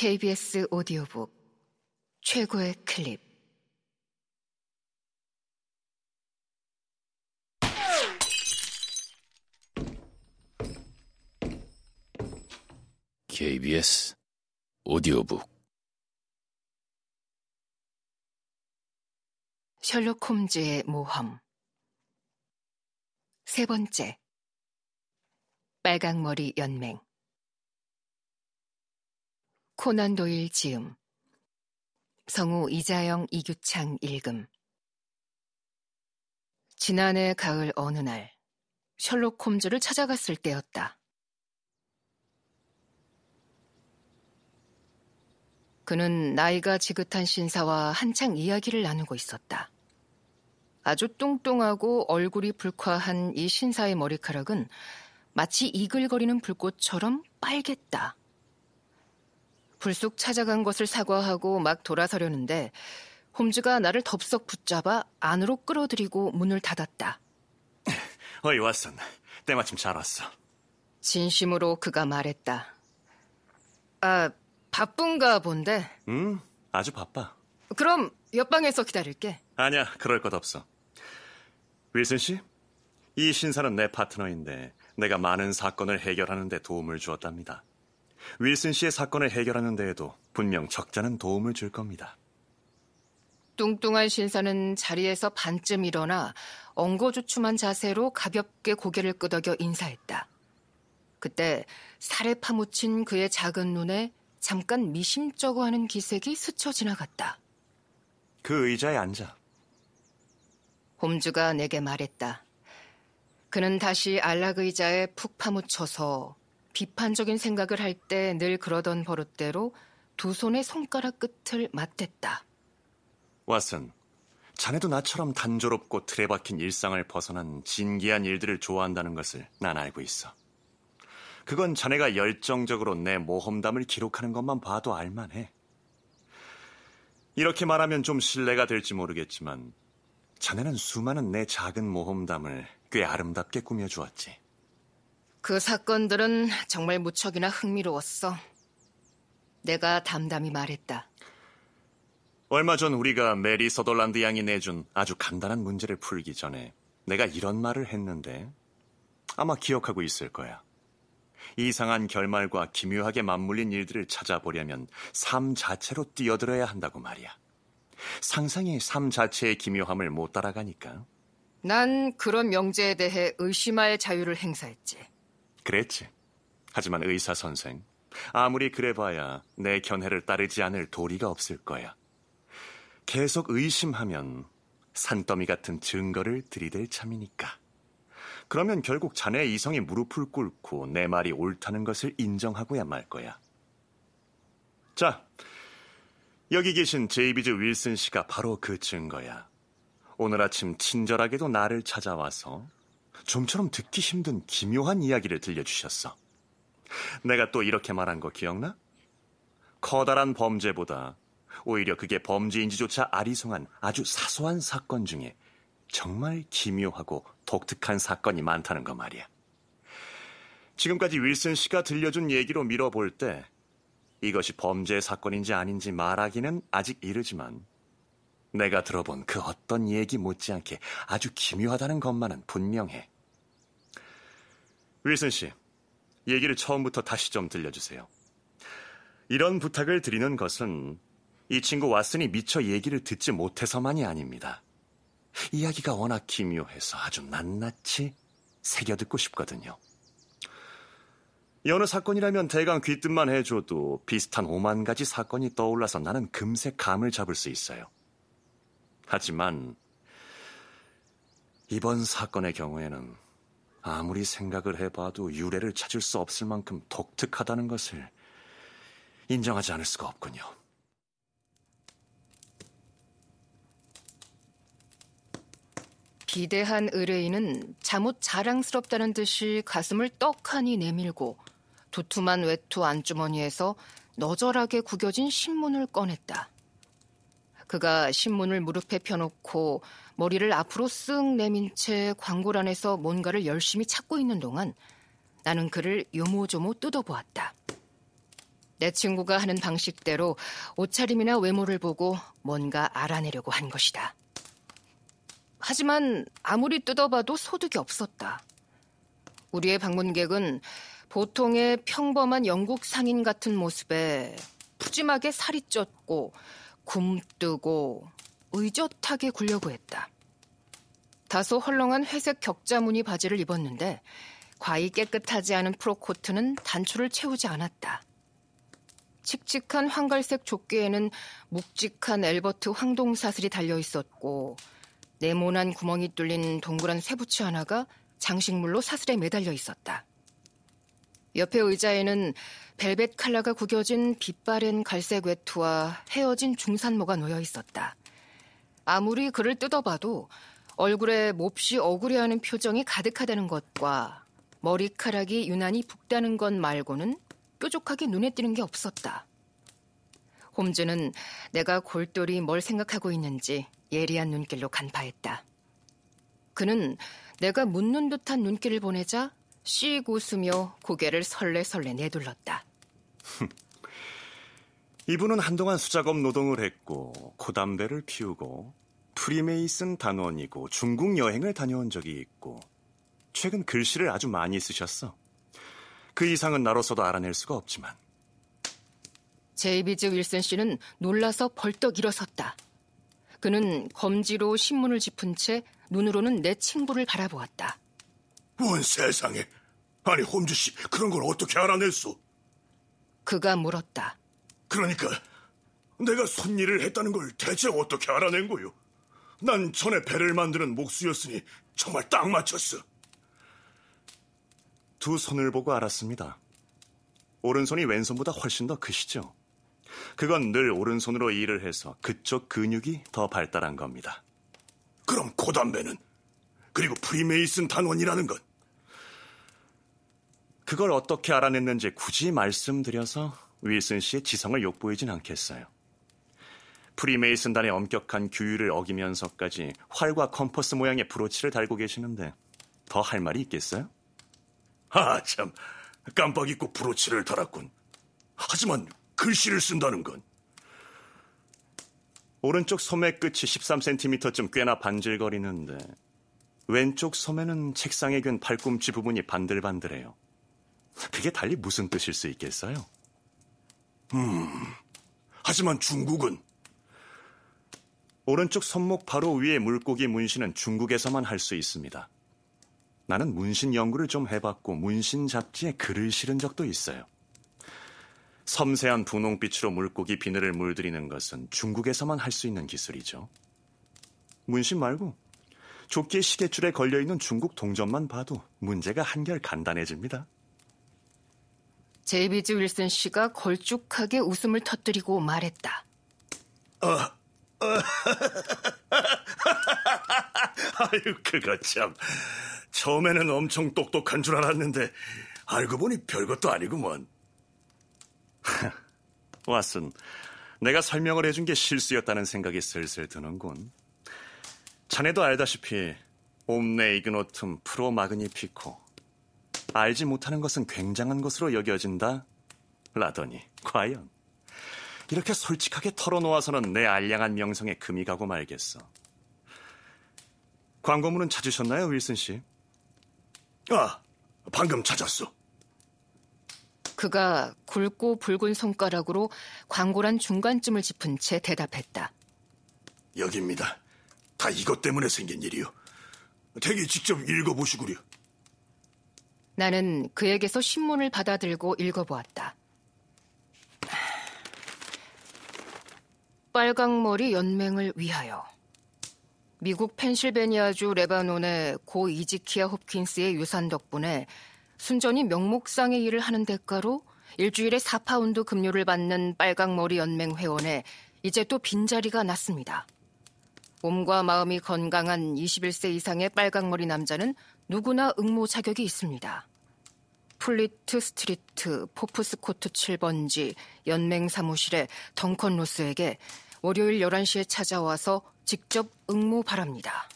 KBS 오디오북 최고의 클립. KBS 오디오북. 셜록 홈즈의 모험. 세 번째. 빨강머리 연맹 코난 도일 지음 성우 이자영 이규창 읽음 지난해 가을 어느 날 셜록 홈즈를 찾아갔을 때였다. 그는 나이가 지긋한 신사와 한창 이야기를 나누고 있었다. 아주 뚱뚱하고 얼굴이 불쾌한 이 신사의 머리카락은 마치 이글거리는 불꽃처럼 빨갰다. 불쑥 찾아간 것을 사과하고 막 돌아서려는데 홈즈가 나를 덥석 붙잡아 안으로 끌어들이고 문을 닫았다. 어이 왓슨, 때마침 잘 왔어. 진심으로 그가 말했다. 아, 바쁜가 본데. 음, 아주 바빠. 그럼 옆방에서 기다릴게. 아니야, 그럴 것 없어. 윌슨 씨, 이 신사는 내 파트너인데 내가 많은 사건을 해결하는 데 도움을 주었답니다. 윌슨 씨의 사건을 해결하는 데에도 분명 적잖은 도움을 줄 겁니다. 뚱뚱한 신사는 자리에서 반쯤 일어나 엉거주춤한 자세로 가볍게 고개를 끄덕여 인사했다. 그때 살에 파묻힌 그의 작은 눈에 잠깐 미심쩍어 하는 기색이 스쳐 지나갔다. 그 의자에 앉아. 홈즈가 내게 말했다. 그는 다시 안락 의자에 푹 파묻혀서 비판적인 생각을 할 때 늘 그러던 버릇대로 두 손의 손가락 끝을 맞댔다. 왓슨, 자네도 나처럼 단조롭고 틀에 박힌 일상을 벗어난 진기한 일들을 좋아한다는 것을 난 알고 있어. 그건 자네가 열정적으로 내 모험담을 기록하는 것만 봐도 알만해. 이렇게 말하면 좀 신뢰가 될지 모르겠지만 자네는 수많은 내 작은 모험담을 꽤 아름답게 꾸며주었지. 그 사건들은 정말 무척이나 흥미로웠어. 내가 담담히 말했다. 얼마 전 우리가 메리 서덜란드 양이 내준 아주 간단한 문제를 풀기 전에 내가 이런 말을 했는데 아마 기억하고 있을 거야. 이상한 결말과 기묘하게 맞물린 일들을 찾아보려면 삶 자체로 뛰어들어야 한다고 말이야. 상상이 삶 자체의 기묘함을 못 따라가니까. 난 그런 명제에 대해 의심할 자유를 행사했지. 그랬지. 하지만 의사 선생, 아무리 그래봐야 내 견해를 따르지 않을 도리가 없을 거야. 계속 의심하면 산더미 같은 증거를 들이댈 참이니까. 그러면 결국 자네의 이성이 무릎을 꿇고 내 말이 옳다는 것을 인정하고야 말 거야. 자, 여기 계신 제이비즈 윌슨 씨가 바로 그 증거야. 오늘 아침 친절하게도 나를 찾아와서 좀처럼 듣기 힘든 기묘한 이야기를 들려주셨어. 내가 또 이렇게 말한 거 기억나? 커다란 범죄보다 오히려 그게 범죄인지조차 아리송한 아주 사소한 사건 중에 정말 기묘하고 독특한 사건이 많다는 거 말이야. 지금까지 윌슨 씨가 들려준 얘기로 밀어볼 때 이것이 범죄 사건인지 아닌지 말하기는 아직 이르지만 내가 들어본 그 어떤 얘기 못지않게 아주 기묘하다는 것만은 분명해. 윌슨 씨, 얘기를 처음부터 다시 좀 들려주세요. 이런 부탁을 드리는 것은 이 친구 왓슨이 미처 얘기를 듣지 못해서만이 아닙니다. 이야기가 워낙 기묘해서 아주 낱낱이 새겨듣고 싶거든요. 여느 사건이라면 대강 귀뜻만 해줘도 비슷한 오만 가지 사건이 떠올라서 나는 금세 감을 잡을 수 있어요. 하지만 이번 사건의 경우에는 아무리 생각을 해봐도 유래를 찾을 수 없을 만큼 독특하다는 것을 인정하지 않을 수가 없군요. 비대한 의뢰인은 잠옷 자랑스럽다는 듯이 가슴을 떡하니 내밀고 두툼한 외투 안주머니에서 너절하게 구겨진 신문을 꺼냈다. 그가 신문을 무릎에 펴놓고 머리를 앞으로 쓱 내민 채 광고란에서 뭔가를 열심히 찾고 있는 동안 나는 그를 요모조모 뜯어보았다. 내 친구가 하는 방식대로 옷차림이나 외모를 보고 뭔가 알아내려고 한 것이다. 하지만 아무리 뜯어봐도 소득이 없었다. 우리의 방문객은 보통의 평범한 영국 상인 같은 모습에 푸짐하게 살이 쪘고 굼뜨고 의젓하게 굴려고 했다. 다소 헐렁한 회색 격자 무늬 바지를 입었는데 과히 깨끗하지 않은 프로코트는 단추를 채우지 않았다. 칙칙한 황갈색 조끼에는 묵직한 엘버트 황동 사슬이 달려 있었고 네모난 구멍이 뚫린 동그란 쇠붙이 하나가 장식물로 사슬에 매달려 있었다. 옆에 의자에는 벨벳 칼라가 구겨진 빛바랜 갈색 외투와 헤어진 중산모가 놓여 있었다. 아무리 그를 뜯어봐도 얼굴에 몹시 억울해하는 표정이 가득하다는 것과 머리카락이 유난히 붓다는 것 말고는 뾰족하게 눈에 띄는 게 없었다. 홈즈는 내가 골똘히 뭘 생각하고 있는지 예리한 눈길로 간파했다. 그는 내가 묻는 듯한 눈길을 보내자 씩 웃으며 고개를 설레설레 내둘렀다. 이분은 한동안 수작업 노동을 했고 코담배를 피우고 프리메이슨 단원이고 중국 여행을 다녀온 적이 있고 최근 글씨를 아주 많이 쓰셨어. 그 이상은 나로서도 알아낼 수가 없지만. 제이비즈 윌슨 씨는 놀라서 벌떡 일어섰다. 그는 검지로 신문을 짚은 채 눈으로는 내 친구를 바라보았다. 원 세상에. 아니, 홈즈 씨, 그런 걸 어떻게 알아냈소? 그가 물었다. 그러니까 내가 손일을 했다는 걸 대체 어떻게 알아낸 거요? 난 전에 배를 만드는 목수였으니 정말 딱 맞췄어. 두 손을 보고 알았습니다. 오른손이 왼손보다 훨씬 더 크시죠? 그건 늘 오른손으로 일을 해서 그쪽 근육이 더 발달한 겁니다. 그럼 고담배는? 그리고 프리메이슨 단원이라는 건? 그걸 어떻게 알아냈는지 굳이 말씀드려서 윌슨 씨의 지성을 욕보이진 않겠어요. 프리메이슨단의 엄격한 규율을 어기면서까지 활과 컴퍼스 모양의 브로치를 달고 계시는데 더 할 말이 있겠어요? 아, 참. 깜빡 잊고 브로치를 달았군. 하지만 글씨를 쓴다는 건 오른쪽 소매 끝이 13cm쯤 꽤나 반질거리는데 왼쪽 소매는 책상에 근 팔꿈치 부분이 반들반들해요. 그게 달리 무슨 뜻일 수 있겠어요? 음, 하지만 중국은 오른쪽 손목 바로 위에 물고기 문신은 중국에서만 할 수 있습니다. 나는 문신 연구를 좀 해봤고 문신 잡지에 글을 실은 적도 있어요. 섬세한 분홍빛으로 물고기 비늘을 물들이는 것은 중국에서만 할 수 있는 기술이죠. 문신 말고 조끼 시계줄에 걸려있는 중국 동전만 봐도 문제가 한결 간단해집니다. 제이비즈 윌슨 씨가 걸쭉하게 웃음을 터뜨리고 말했다. 아, 아, 아유, 그거 참. 처음에는 엄청 똑똑한 줄 알았는데 알고 보니 별것도 아니구먼. 왓슨, 내가 설명을 해준 게 실수였다는 생각이 슬슬 드는군. 자네도 알다시피 옴네 이그노툼 프로 마그니피코 알지 못하는 것은 굉장한 것으로 여겨진다. 라더니 과연 이렇게 솔직하게 털어놓아서는 내 알량한 명성에 금이 가고 말겠어. 광고문은 찾으셨나요, 윌슨 씨? 아, 방금 찾았어. 그가 굵고 붉은 손가락으로 광고란 중간쯤을 짚은 채 대답했다. 여기입니다. 다 이것 때문에 생긴 일이요. 되게 직접 읽어보시구려. 나는 그에게서 신문을 받아들고 읽어보았다. 빨강머리 연맹을 위하여 미국 펜실베니아주 레바논의 고 이지키아 홉킨스의 유산 덕분에 순전히 명목상의 일을 하는 대가로 일주일에 4파운드 급료를 받는 빨강머리 연맹 회원에 이제 또 빈자리가 났습니다. 몸과 마음이 건강한 21세 이상의 빨강머리 남자는 누구나 응모 자격이 있습니다. 플리트 스트리트 포프스코트 7번지 연맹 사무실의 덩컨 로스에게 월요일 11시에 찾아와서 직접 응모 바랍니다.